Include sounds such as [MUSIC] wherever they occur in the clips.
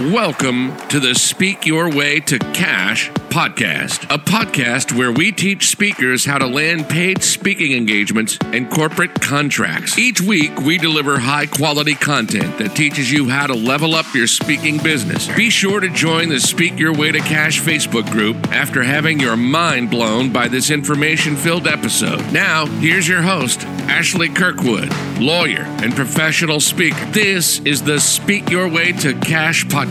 Welcome to the Speak Your Way to Cash podcast, a podcast where we teach speakers how to land paid speaking engagements and corporate contracts. Each week, we deliver high quality content that teaches you how to level up your speaking business. Be sure to join the Speak Your Way to Cash Facebook group after having your mind blown by this information filled episode. Now, here's your host, Ashley Kirkwood, lawyer and professional speaker. This is the Speak Your Way to Cash podcast.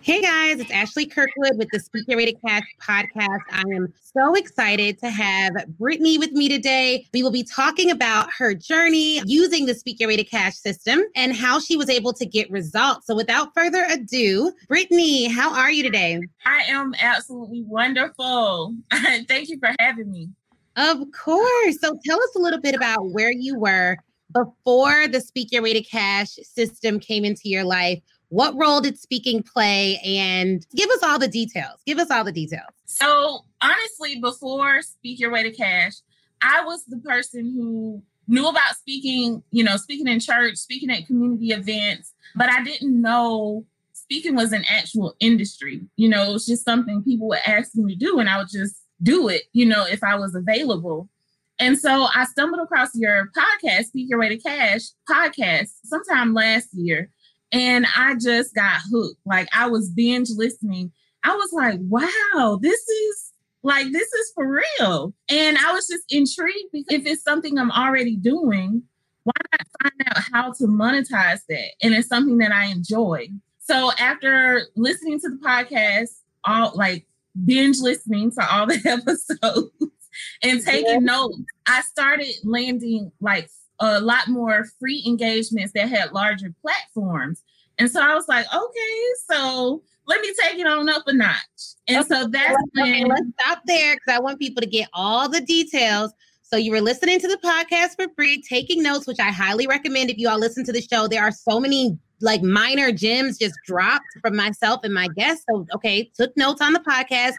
Hey guys, it's Ashley Kirkwood with the Speak Your Way to Cash podcast. I am so excited to have Brittany with me today. We will be talking about her journey using the Speak Your Way to Cash system and how she was able to get results. So without further ado, Brittany, how are you today? I am absolutely wonderful. [LAUGHS] Thank you for having me. Of course. So tell us a little bit about where you were before the Speak Your Way to Cash system came into your life what role did speaking play? And give us all the details. Give us all the details. So, honestly, before Speak Your Way to Cash, I was the person who knew about speaking, you know, speaking in church, speaking at community events, but I didn't know speaking was an actual industry. You know, it was just something people would ask me to do, and I would just do it, you know, if I was available. And so I stumbled across your podcast, Speak Your Way to Cash podcast, sometime last year. And I just got hooked. Like I was binge listening. I was like, wow, this is like, this is for real. And I was just intrigued because if it's something I'm already doing, why not find out how to monetize that? And it's something that I enjoy. So after listening to the podcast, all like binge listening to all the [LAUGHS] episodes and taking yeah. notes, I started landing like a lot more free engagements that had larger platforms. And so I was like, okay, so let me take it on up a notch. And okay, so that's okay, when let's stop there because I want people to get all the details. So you were listening to the podcast for free, taking notes, which I highly recommend if you all listen to the show. There are so many like minor gems just dropped from myself and my guests. So okay, took notes on the podcast.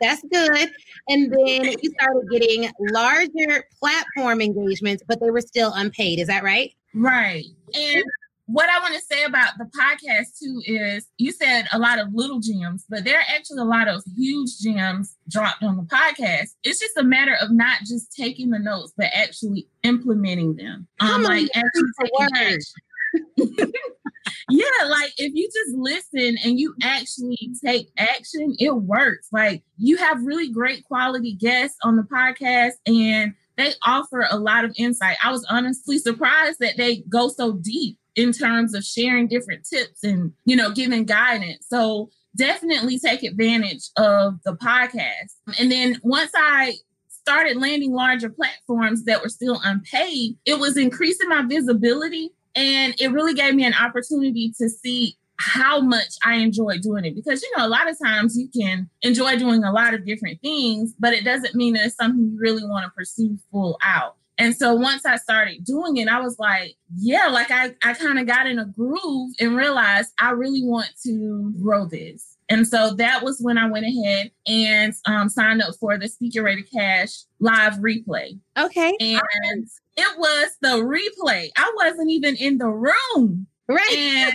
That's good. And then you started getting larger platform engagements, but they were still unpaid. Is that right? Right. And what I want to say about the podcast too is you said a lot of little gems, but there are actually a lot of huge gems dropped on the podcast. It's just a matter of not just taking the notes, but actually implementing them. Um, like actually taking action. [LAUGHS] yeah, like if you just listen and you actually take action, it works. Like you have really great quality guests on the podcast and they offer a lot of insight. I was honestly surprised that they go so deep in terms of sharing different tips and, you know, giving guidance. So definitely take advantage of the podcast. And then once I started landing larger platforms that were still unpaid, it was increasing my visibility and it really gave me an opportunity to see how much I enjoy doing it. Because, you know, a lot of times you can enjoy doing a lot of different things, but it doesn't mean that it's something you really want to pursue full out. And so once I started doing it, I was like, yeah, like I, I kind of got in a groove and realized I really want to grow this. And so that was when I went ahead and um, signed up for the Speak Your Way Cash live replay. Okay. And it was the replay. I wasn't even in the room. Right. And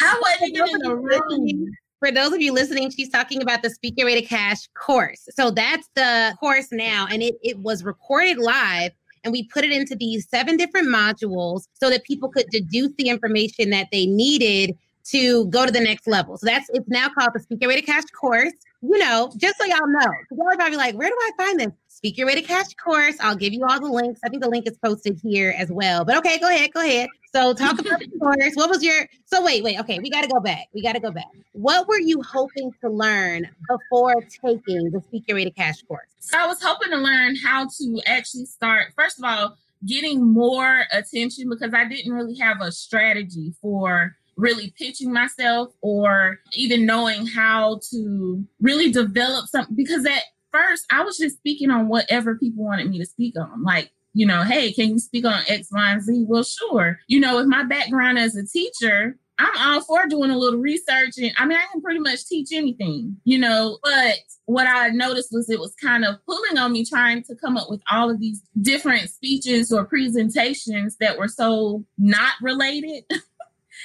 I [LAUGHS] wasn't even in the room for those of you listening, she's talking about the Speak Your Way to Cash course. So that's the course now, and it, it was recorded live and we put it into these seven different modules so that people could deduce the information that they needed to go to the next level. So that's it's now called the Speak Your Way to Cash course. You know, just so y'all know, because y'all are probably like, where do I find this? Speak Your Way to Cash course. I'll give you all the links. I think the link is posted here as well. But okay, go ahead, go ahead. So talk about the [LAUGHS] course. What was your so wait, wait, okay, we gotta go back. We gotta go back. What were you hoping to learn before taking the Speak Your Way to Cash course? So I was hoping to learn how to actually start, first of all, getting more attention because I didn't really have a strategy for really pitching myself or even knowing how to really develop something because at first I was just speaking on whatever people wanted me to speak on. Like, you know, hey, can you speak on X, Y, and Z? Well, sure. You know, with my background as a teacher, I'm all for doing a little research. And I mean, I can pretty much teach anything, you know, but what I noticed was it was kind of pulling on me trying to come up with all of these different speeches or presentations that were so not related. [LAUGHS]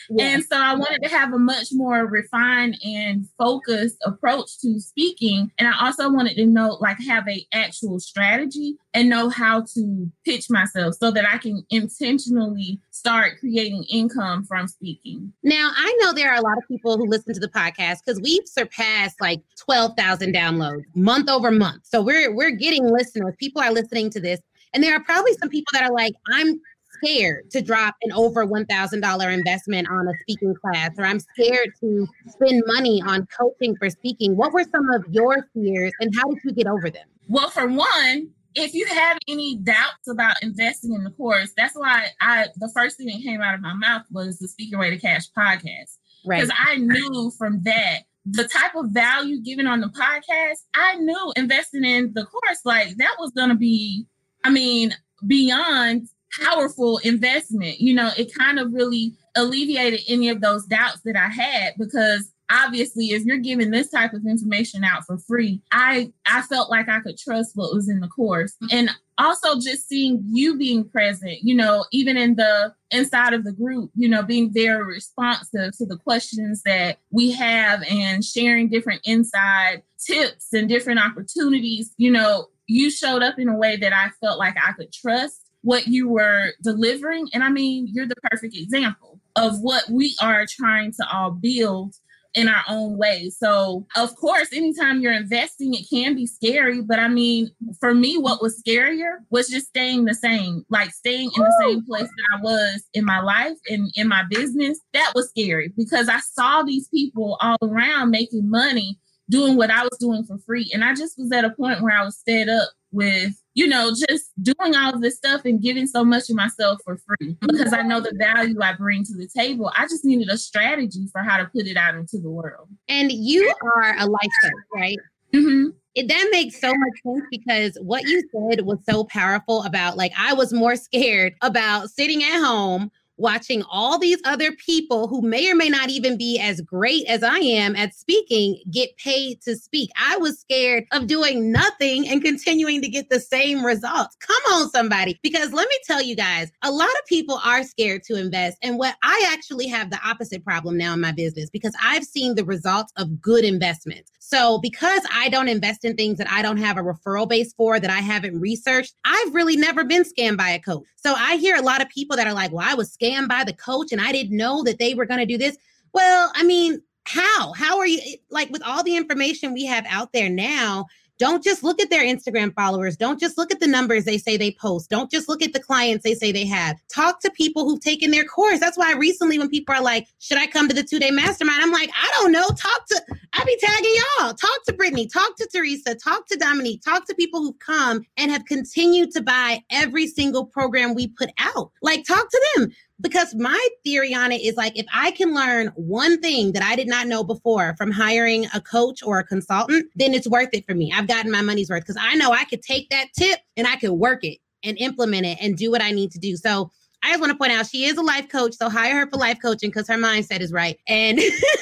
Yeah. And so I wanted to have a much more refined and focused approach to speaking. And I also wanted to know, like, have a actual strategy and know how to pitch myself so that I can intentionally start creating income from speaking. Now, I know there are a lot of people who listen to the podcast because we've surpassed like 12,000 downloads month over month. So we're we're getting listeners. People are listening to this. And there are probably some people that are like, I'm scared to drop an over $1,000 investment on a speaking class, or I'm scared to spend money on coaching for speaking. What were some of your fears and how did you get over them? Well, for one, if you have any doubts about investing in the course, that's why I the first thing that came out of my mouth was the Speak Your Way to Cash podcast. Right. Because I knew from that the type of value given on the podcast, I knew investing in the course, like that was gonna be, I mean, beyond powerful investment. You know, it kind of really alleviated any of those doubts that I had because obviously if you're giving this type of information out for free i i felt like i could trust what was in the course and also just seeing you being present you know even in the inside of the group you know being very responsive to the questions that we have and sharing different inside tips and different opportunities you know you showed up in a way that i felt like i could trust what you were delivering. And I mean, you're the perfect example of what we are trying to all build in our own way. So, of course, anytime you're investing, it can be scary. But I mean, for me, what was scarier was just staying the same, like staying in the same place that I was in my life and in my business. That was scary because I saw these people all around making money doing what I was doing for free. And I just was at a point where I was fed up with you know, just doing all of this stuff and giving so much of myself for free because I know the value I bring to the table. I just needed a strategy for how to put it out into the world. And you are a life coach, right? Mm-hmm. It, that makes so much sense because what you said was so powerful about like I was more scared about sitting at home watching all these other people who may or may not even be as great as I am at speaking get paid to speak. I was scared of doing nothing and continuing to get the same results. Come on, somebody. Because let me tell you guys, a lot of people are scared to invest. And what I actually have the opposite problem now in my business because I've seen the results of good investments. So because I don't invest in things that I don't have a referral base for, that I haven't researched, I've really never been scammed by a coach. So I hear a lot of people that are like, well, I was scammed by the coach and I didn't know that they were going to do this. Well, I mean, how? How are you like with all the information we have out there now? Don't just look at their Instagram followers. Don't just look at the numbers they say they post. Don't just look at the clients they say they have. Talk to people who've taken their course. That's why recently, when people are like, Should I come to the two day mastermind? I'm like, I don't know. Talk to, I be tagging y'all. Talk to Brittany, talk to Teresa, talk to Dominique, talk to people who've come and have continued to buy every single program we put out. Like, talk to them because my theory on it is like if I can learn one thing that I did not know before from hiring a coach or a consultant, then it's worth it for me. I've gotten my money's worth because I know I could take that tip and I could work it and implement it and do what I need to do. So I just want to point out she is a life coach, so hire her for life coaching because her mindset is right. And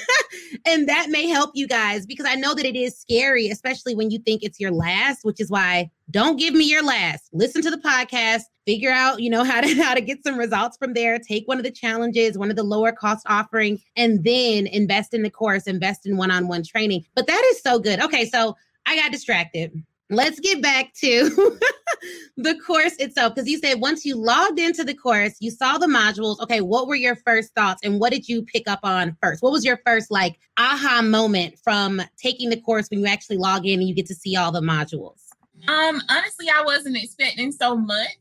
[LAUGHS] and that may help you guys because I know that it is scary, especially when you think it's your last, which is why don't give me your last. Listen to the podcast, figure out, you know, how to [LAUGHS] how to get some results from there, take one of the challenges, one of the lower cost offerings, and then invest in the course, invest in one-on-one training. But that is so good. Okay, so I got distracted let's get back to [LAUGHS] the course itself because you said once you logged into the course you saw the modules. Okay what were your first thoughts and what did you pick up on first? What was your first like aha moment from taking the course when you actually log in and you get to see all the modules? Um honestly i wasn't expecting so much.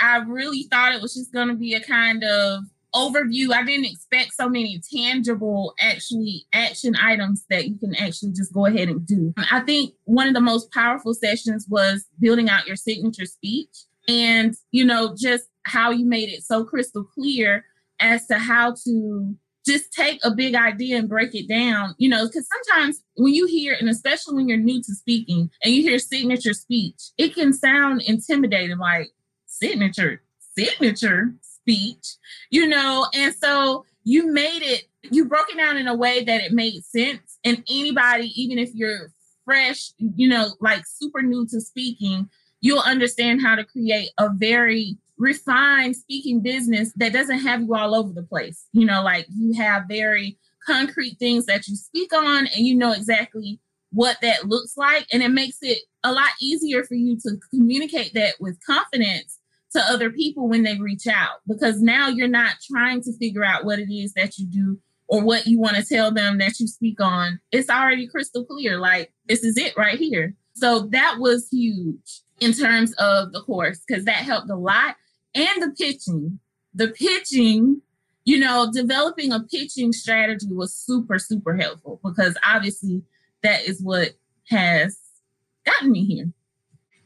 I really thought it was just going to be a kind of overview. I didn't expect so many tangible, actually action items that you can actually just go ahead and do. I think one of the most powerful sessions was building out your signature speech and, you know, just how you made it so crystal clear as to how to just take a big idea and break it down, you know, because sometimes when you hear, and especially when you're new to speaking and you hear signature speech, it can sound intimidating like signature, signature speech, you know, and so you made it you broke it down in a way that it made sense. And anybody, even if you're fresh, you know, like super new to speaking, you'll understand how to create a very refined speaking business that doesn't have you all over the place. You know, like you have very concrete things that you speak on and you know exactly what that looks like. And it makes it a lot easier for you to communicate that with confidence to other people when they reach out because now you're not trying to figure out what it is that you do or what you want to tell them that you speak on. It's already crystal clear. Like, this is it right here. So that was huge in terms of the course because that helped a lot. And the pitching. The pitching, you know, developing a pitching strategy was super, super helpful because obviously that is what has gotten me here.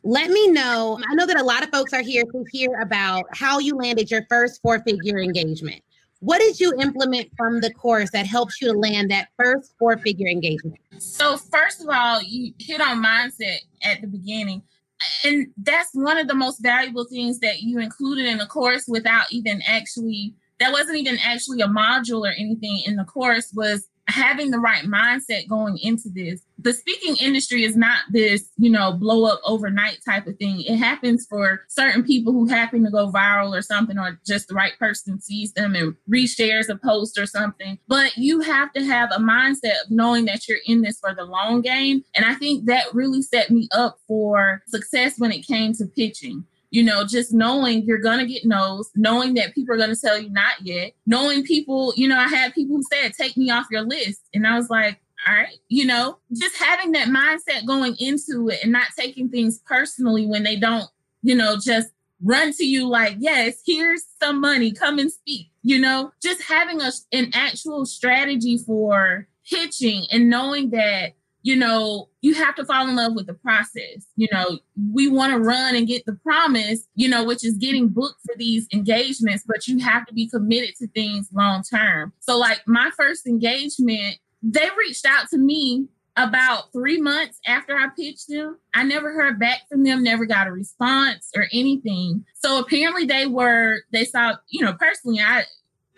Let me know. I know that a lot of folks are here to hear about how you landed your first four figure engagement. What did you implement from the course that helps you to land that first four figure engagement? So, first of all, you hit on mindset at the beginning. And that's one of the most valuable things that you included in the course without even actually, that wasn't even actually a module or anything in the course was having the right mindset going into this. The speaking industry is not this, you know, blow up overnight type of thing. It happens for certain people who happen to go viral or something, or just the right person sees them and reshares a post or something. But you have to have a mindset of knowing that you're in this for the long game. And I think that really set me up for success when it came to pitching you know, just knowing you're to get no's, knowing that people are to tell you not yet, knowing people, you know, I had people who said, take me off your list. And I was like, all right, you know, just having that mindset going into it and not taking things personally when they don't, you know, just run to you like, yes, here's some money, come and speak, you know, just having a, an actual strategy for pitching and knowing that you know, you have to fall in love with the process. You know, we want to run and get the promise, you know, which is getting booked for these engagements, but you have to be committed to things long term. So, like my first engagement, they reached out to me about three months after I pitched them. I never heard back from them, never got a response or anything. So apparently they were, they saw, you know, personally, I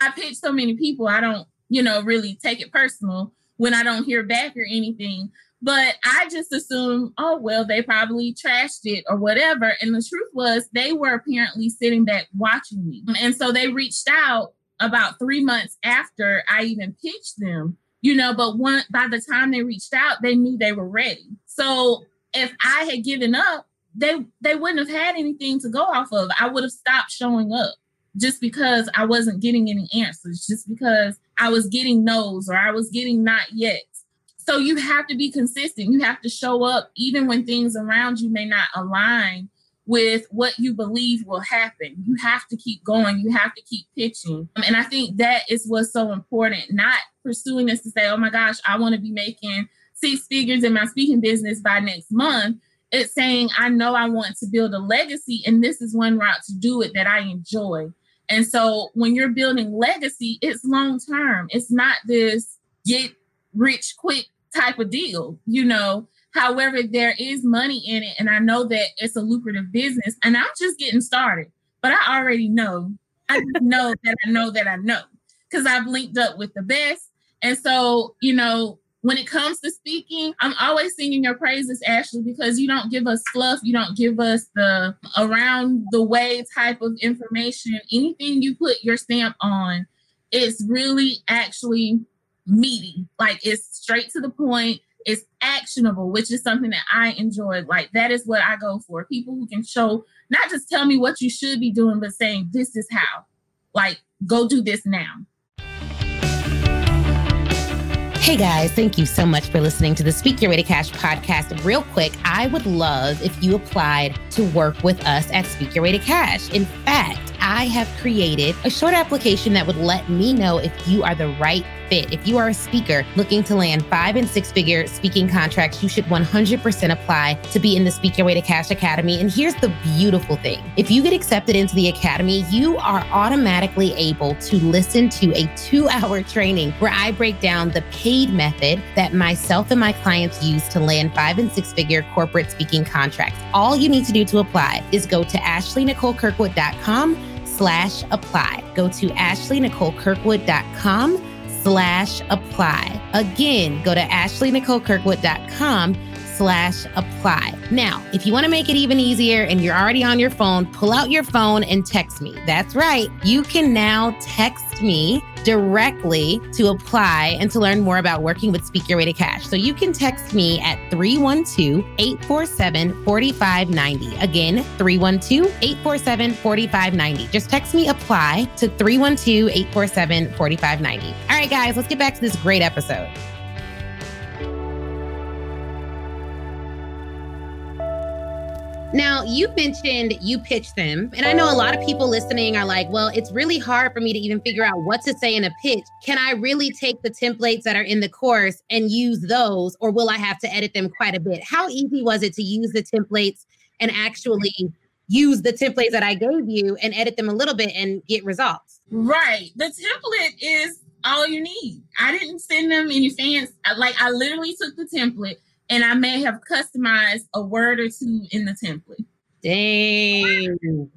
I pitched so many people, I don't, you know, really take it personal when I don't hear back or anything. But I just assume, oh, well, they probably trashed it or whatever. And the truth was, they were apparently sitting back watching me. And so they reached out about three months after I even pitched them, you know, but one by the time they reached out, they knew they were ready. So if I had given up, they they wouldn't have had anything to go off of. I would have stopped showing up just because I wasn't getting any answers, just because I was getting no's or I was getting not yet. So you have to be consistent. You have to show up even when things around you may not align with what you believe will happen. You have to keep going. You have to keep pitching. Mm-hmm. And I think that is what's so important, not pursuing this to say, oh my gosh, I want to be making six figures in my speaking business by next month. It's saying, I know I want to build a legacy, and this is one route to do it that I enjoy. And so when you're building legacy, it's long term. It's not this get rich quick type of deal, you know. However, there is money in it, and I know that it's a lucrative business, and I'm just getting started. But I already know, I [LAUGHS] know that I know that I know because I've linked up with the best. And so, you know, when it comes to speaking, I'm always singing your praises, Ashley, because you don't give us fluff. You don't give us the around the way type of information. Anything you put your stamp on, it's really actually meaty. Like it's straight to the point. It's actionable, which is something that I enjoy. Like that is what I go for. People who can show, not just tell me what you should be doing, but saying this is how. Like, go do this now. Hey guys, thank you so much for listening to the Speak Your Way to Cash podcast. Real quick, I would love if you applied to work with us at Speak Your Way to Cash. In fact, I have created a short application that would let me know if you are the right fit. If you are a speaker looking to land five and six figure speaking contracts, you should 100% apply to be in the Speak Your Way to Cash Academy. And here's the beautiful thing if you get accepted into the Academy, you are automatically able to listen to a two hour training where I break down the paid method that myself and my clients use to land five and six figure corporate speaking contracts. All you need to do to apply is go to ashleynicolekirkwood.com slash apply. Go to ashleynicolekirkwood.com slash apply. Again, go to ashleynicolekirkwood.com slash apply. Now, if you want to make it even easier and you're already on your phone, pull out your phone and text me. That's right. You can now text me directly to apply and to learn more about working with Speak Your Way to Cash. So you can text me at 312 847 4590. Again, 312 847 4590. Just text me apply to 312 847 4590. All right, guys, let's get back to this great episode. Now, you mentioned you pitch them. And I know a lot of people listening are like, well, it's really hard for me to even figure out what to say in a pitch. Can I really take the templates that are in the course and use those, or will I have to edit them quite a bit? How easy was it to use the templates and actually use the templates that I gave you and edit them a little bit and get results? Right. The template is all you need. I didn't send them any fans. Like, I literally took the template and I may have customized a word or two in the template. Dang.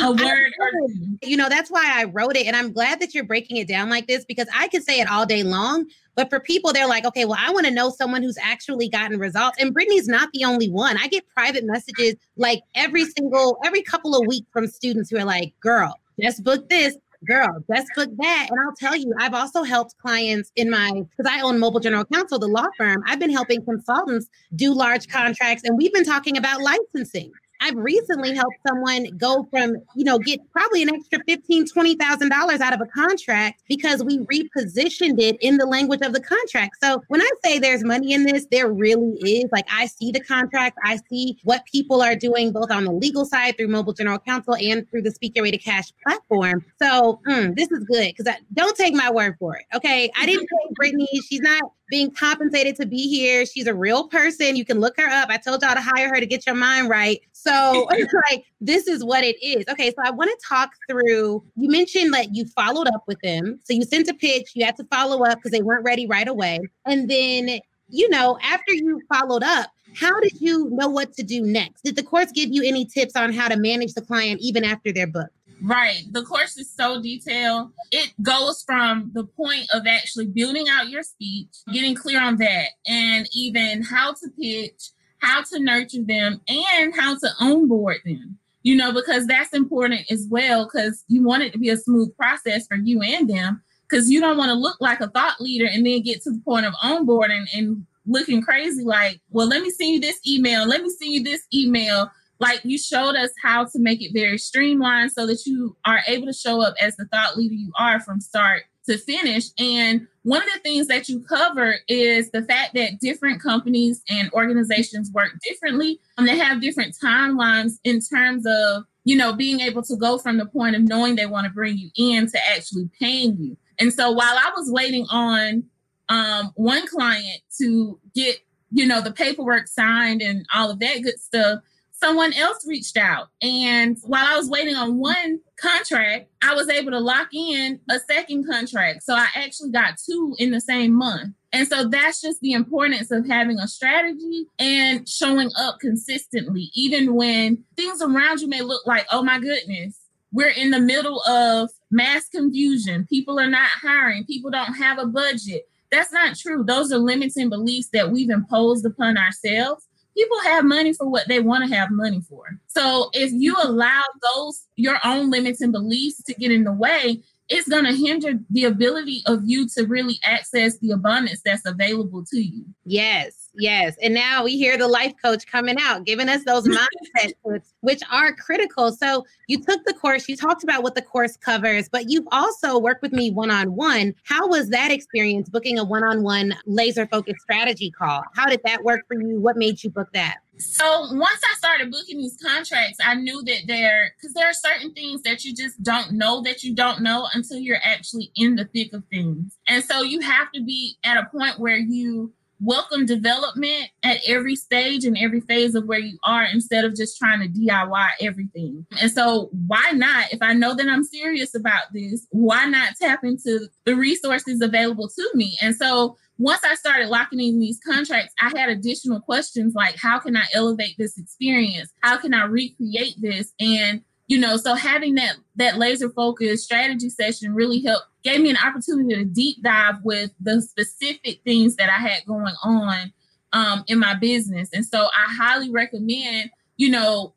a [LAUGHS] word or two. You know, that's why I wrote it. And I'm glad that you're breaking it down like this because I could say it all day long. But for people, they're like, okay, well, I want to know someone who's actually gotten results. And Brittany's not the only one. I get private messages like every single, every couple of weeks from students who are like, girl, just book this girl, best book that. And I'll tell you, I've also helped clients in my, because I own Mobile General Counsel, the law firm. I've been helping consultants do large contracts, and we've been talking about licensing. I've recently helped someone go from, you know, get probably an extra fifteen, twenty thousand dollars out of a contract because we repositioned it in the language of the contract. So when I say there's money in this, there really is. Like I see the contract, I see what people are doing both on the legal side through Mobile General Counsel and through the Speak Your Way to Cash platform. So mm, this is good because don't take my word for it. Okay, I didn't [LAUGHS] pay Brittany. She's not being compensated to be here. She's a real person. You can look her up. I told y'all to hire her to get your mind right. So [LAUGHS] like this is what it is. Okay, so I want to talk through. You mentioned that you followed up with them. So you sent a pitch, you had to follow up because they weren't ready right away. And then, you know, after you followed up, how did you know what to do next? Did the course give you any tips on how to manage the client even after they're booked? Right. The course is so detailed. It goes from the point of actually building out your speech, getting clear on that, and even how to pitch, how to nurture them, and how to onboard them. You know, because that's important as well, because you want it to be a smooth process for you and them, because you don't want to look like a thought leader and then get to the point of onboarding and looking crazy like, well, let me send you this email, let me send you this email like you showed us how to make it very streamlined so that you are able to show up as the thought leader you are from start to finish. And one of the things that you cover is the fact that different companies and organizations work differently and they have different timelines in terms of, you know, being able to go from the point of knowing they want to bring you in to actually paying you. And so while I was waiting on um, one client to get, you know, the paperwork signed and all of that good stuff, someone else reached out. And while I was waiting on one contract, I was able to lock in a second contract. So I actually got two in the same month. And so that's just the importance of having a strategy and showing up consistently, even when things around you may look like, oh my goodness, we're in the middle of mass confusion. People are not hiring, people don't have a budget. That's not true. Those are limiting beliefs that we've imposed upon ourselves people have money for what they want to have money for. So if you mm-hmm. allow those your own limits and beliefs to get in the way, it's going to hinder the ability of you to really access the abundance that's available to you. Yes. Yes. And now we hear the life coach coming out, giving us those [LAUGHS] mindset tips, which are critical. So you took the course, you talked about what the course covers, but you've also worked with me one on one. How was that experience booking a one on one laser focused strategy call? How did that work for you? What made you book that? So once I started booking these contracts, I knew that there because there are certain things that you just don't know that you don't know until you're actually in the thick of things. And so you have to be at a point where you welcome development at every stage and every phase of where you are instead of just trying to DIY everything. And so, why not? If I know that I'm serious about this, why not tap into the resources available to me? And so, once I started locking in these contracts, I had additional questions like how can I elevate this experience? How can I recreate this? And you know so having that that laser focused strategy session really helped gave me an opportunity to deep dive with the specific things that i had going on um, in my business. And so i highly recommend you know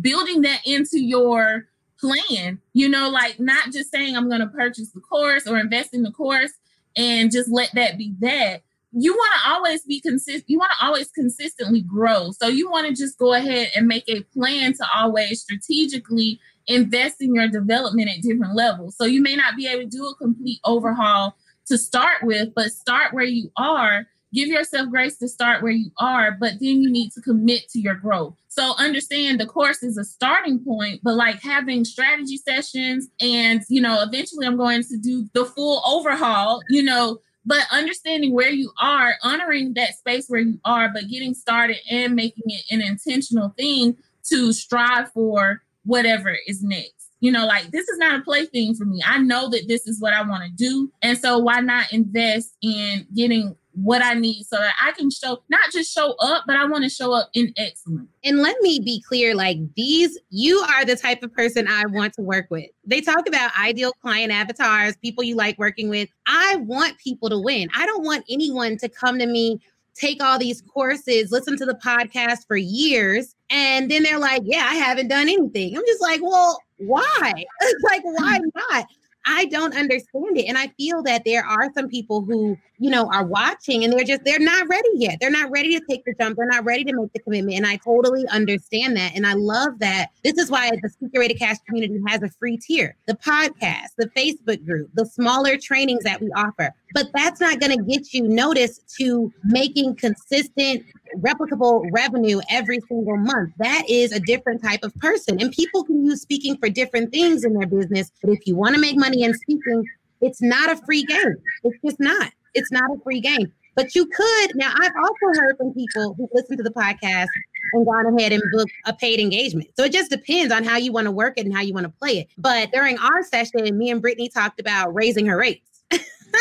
building that into your plan you know like not just saying i'm going to purchase the course or invest in the course and just let that be that you want to always be consistent you want to always consistently grow. So you want to just go ahead and make a plan to always strategically invest in your development at different levels. So you may not be able to do a complete overhaul to start with but start where you are. Give yourself grace to start where you are but then you need to commit to your growth. So understand the course is a starting point but like having strategy sessions and you know eventually i'm going to do the full overhaul you know but understanding where you are, honoring that space where you are, but getting started and making it an intentional thing to strive for whatever is next. You know, like this is not a plaything for me. I know that this is what I want to do. And so why not invest in getting what I need so that I can show not just show up, but I want to show up in excellence. And let me be clear like these, you are the type of person I want to work with. They talk about ideal client avatars, people you like working with. I want people to win. I don't want anyone to come to me, take all these courses, listen to the podcast for years, and then they're like, yeah, I haven't done anything. I'm just like, well, why? [LAUGHS] like, why not? I don't understand it. And I feel that there are some people who, you know, are watching and they're just, they're not ready yet. They're not ready to take the jump. They're not ready to make the commitment. And I totally understand that. And I love that. This is why the Speak Your Way Cash community has a free tier the podcast, the Facebook group, the smaller trainings that we offer. But that's not going to get you notice to making consistent replicable revenue every single month. That is a different type of person. And people can use speaking for different things in their business. But if you want to make money in speaking, it's not a free game. It's just not. It's not a free game. But you could. Now, I've also heard from people who listen to the podcast and gone ahead and booked a paid engagement. So it just depends on how you want to work it and how you want to play it. But during our session, me and Brittany talked about raising her rates.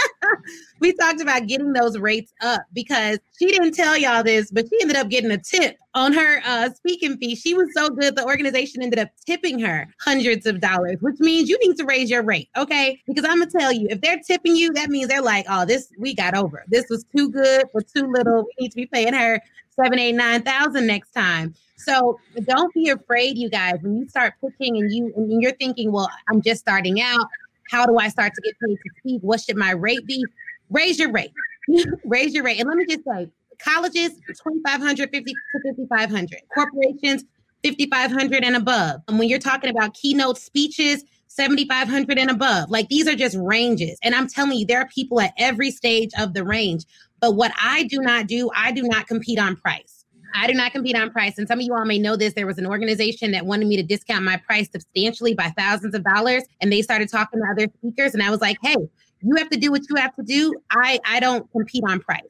[LAUGHS] we talked about getting those rates up because she didn't tell y'all this, but she ended up getting a tip on her uh, speaking fee. She was so good, the organization ended up tipping her hundreds of dollars, which means you need to raise your rate, okay? Because I'm gonna tell you, if they're tipping you, that means they're like, oh, this we got over. This was too good for too little. We need to be paying her seven, eight, nine thousand next time. So don't be afraid, you guys. When you start pitching and you and you're thinking, well, I'm just starting out. How do I start to get paid to speak? What should my rate be? Raise your rate. [LAUGHS] Raise your rate. And let me just say, colleges 2500 50 to 5500 corporations 5500 and above and when you're talking about keynote speeches 7500 and above like these are just ranges and i'm telling you there are people at every stage of the range but what i do not do i do not compete on price I do not compete on price. And some of you all may know this. There was an organization that wanted me to discount my price substantially by thousands of dollars. And they started talking to other speakers. And I was like, hey, you have to do what you have to do. I, I don't compete on price.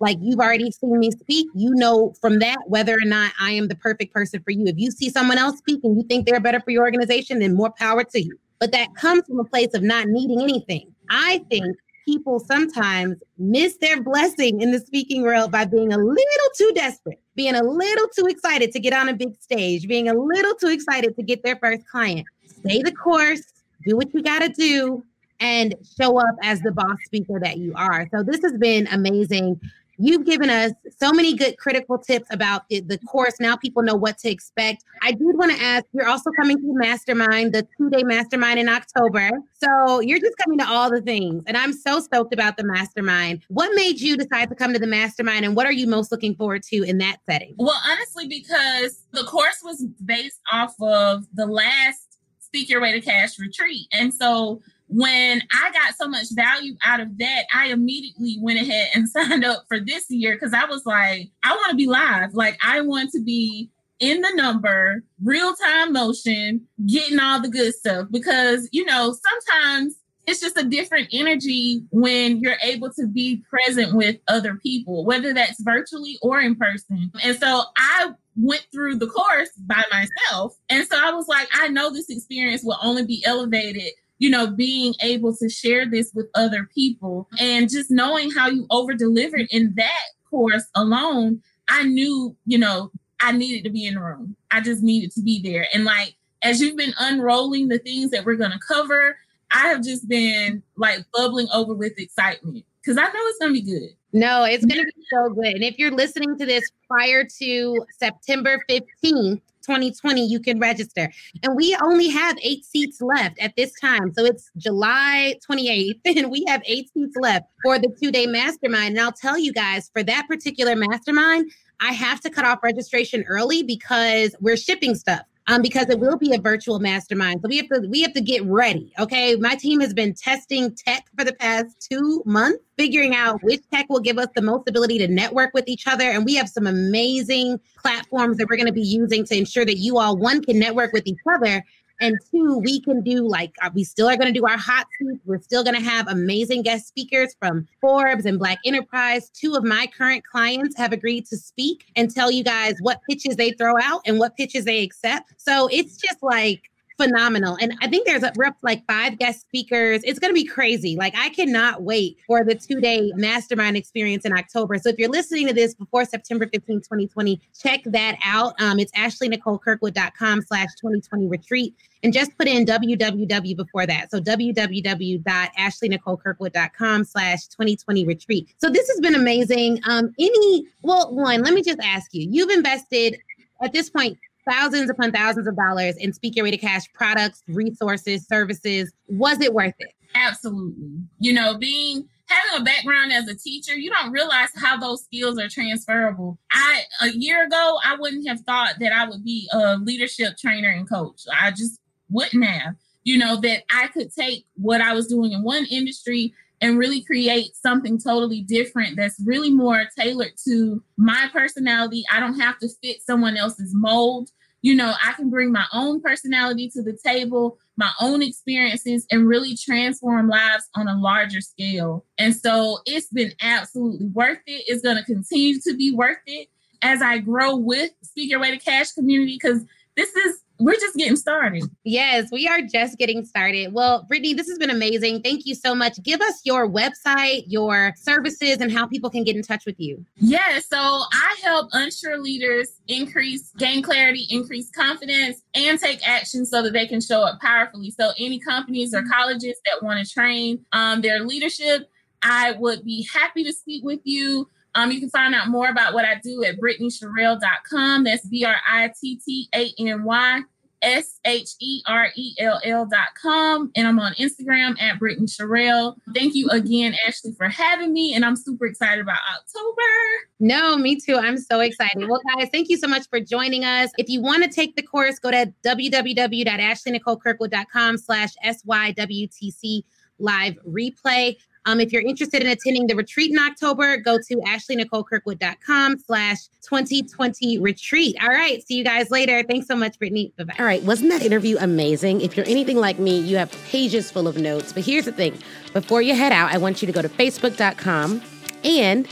Like you've already seen me speak. You know from that whether or not I am the perfect person for you. If you see someone else speak and you think they're better for your organization, then more power to you. But that comes from a place of not needing anything. I think people sometimes miss their blessing in the speaking world by being a little too desperate, being a little too excited to get on a big stage, being a little too excited to get their first client. Stay the course, do what you got to do, and show up as the boss speaker that you are. So, this has been amazing. You've given us so many good critical tips about the, the course. Now people know what to expect. I did want to ask you're also coming to the mastermind, the two day mastermind in October. So you're just coming to all the things. And I'm so stoked about the mastermind. What made you decide to come to the mastermind and what are you most looking forward to in that setting? Well, honestly, because the course was based off of the last Speak Your Way to Cash retreat. And so when I got so much value out of that, I immediately went ahead and [LAUGHS] signed up for this year because I was like, I want to be live. Like, I want to be in the number, real time motion, getting all the good stuff. Because, you know, sometimes it's just a different energy when you're able to be present with other people, whether that's virtually or in person. And so I went through the course by myself. And so I was like, I know this experience will only be elevated you know, being able to share this with other people and just knowing how you over delivered in that course alone, I knew, you know, I needed to be in the room. I just needed to be there. And like as you've been unrolling the things that we're going to cover, I have just been like bubbling over with excitement because I know it's going to be good. No, it's going to be so good. And if you're listening to this prior to September 15th, 2020, you can register. And we only have eight seats left at this time. So it's July 28th, [LAUGHS] and we have eight seats left for the two day mastermind. And I'll tell you guys, for that particular mastermind, I have to cut off registration early because we're shipping stuff um, because it will be a virtual mastermind. So we have to we have to get ready. Okay, my team has been testing tech for the past two months, figuring out which tech will give us the most ability to network with each other, and we have some amazing platforms that we're going to be using to ensure that you all one can network with each other and two, we can do like, uh, we still are going to do our hot seats. We're still going to have amazing guest speakers from Forbes and Black Enterprise. Two of my current clients have agreed to speak and tell you guys what pitches they throw out and what pitches they accept. So it's just like, phenomenal. And I think there's a, we're like five guest speakers. It's going to be crazy. Like I cannot wait for the two day mastermind experience in October. So if you're listening to this before September 15, 2020, check that out. Um, it's ashleynicolekirkwood.com slash 2020 retreat. And just put in www before that. So www.ashleynicolekirkwood.com slash 2020 retreat. So this has been amazing. Um, any, well, one, let me just ask you, you've invested at this point thousands upon thousands of dollars in Speak Your Way to Cash products, resources, services. Was it worth it? Absolutely. You know, being having a background as a teacher, you don't realize how those skills are transferable. I a year ago, I wouldn't have thought that I would be a leadership trainer and coach. I just wouldn't have. You know, that I could take what I was doing in one industry and really create something totally different that's really more tailored to my personality. I don't have to fit someone else's mold. You know, I can bring my own personality to the table, my own experiences, and really transform lives on a larger scale. And so it's been absolutely worth it. It's going to continue to be worth it as I grow with Speak Your Way to Cash community because this is we're just getting started. Yes, we are just getting started. Well, Brittany, this has been amazing. Thank you so much. Give us your website, your services, and how people can get in touch with you. Yeah, so I help unsure leaders increase, gain clarity, increase confidence, and take action so that they can show up powerfully. So, any companies or colleges that want to train um, their leadership, I would be happy to speak with you. Um, you can find out more about what I do at BrittanySherrell.com. That's B R I T T A N Y S H E R E L L dot com. And I'm on Instagram at Brittany Sherrell. Thank you again, Ashley, for having me. And I'm super excited about October. No, me too. I'm so excited. Well, guys, thank you so much for joining us. If you want to take the course, go to www.ashleynicolekirkwood.com slash SYWTC live replay. Um, if you're interested in attending the retreat in October, go to ashleynicolekirkwood.com slash 2020 retreat. All right. See you guys later. Thanks so much, Brittany. Bye-bye. All right. Wasn't that interview amazing? If you're anything like me, you have pages full of notes. But here's the thing. Before you head out, I want you to go to facebook.com and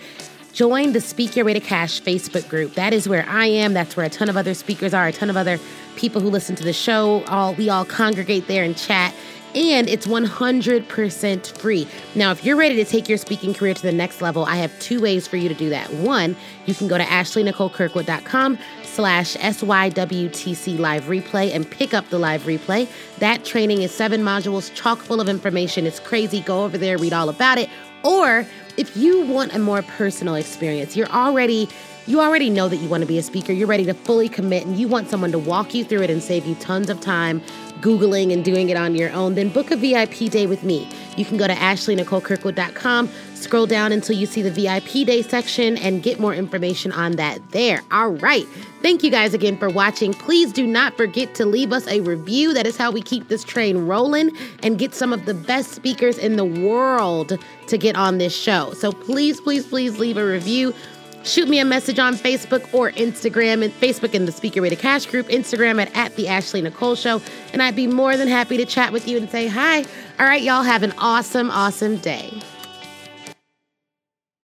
join the Speak Your Way to Cash Facebook group. That is where I am. That's where a ton of other speakers are, a ton of other people who listen to the show. All we all congregate there and chat and it's 100% free. Now, if you're ready to take your speaking career to the next level, I have two ways for you to do that. One, you can go to ashleynicolekirkwood.com slash SYWTC live replay and pick up the live replay. That training is seven modules, chock full of information. It's crazy. Go over there, read all about it. Or if you want a more personal experience, you're already you already know that you want to be a speaker. You're ready to fully commit and you want someone to walk you through it and save you tons of time Googling and doing it on your own, then book a VIP day with me. You can go to ashleynicolekirkwood.com, scroll down until you see the VIP day section, and get more information on that there. All right. Thank you guys again for watching. Please do not forget to leave us a review. That is how we keep this train rolling and get some of the best speakers in the world to get on this show. So please, please, please leave a review shoot me a message on Facebook or Instagram and Facebook in the Speak Your Way to Cash group, Instagram at, at the Ashley Nicole Show. And I'd be more than happy to chat with you and say hi. All right, y'all have an awesome, awesome day.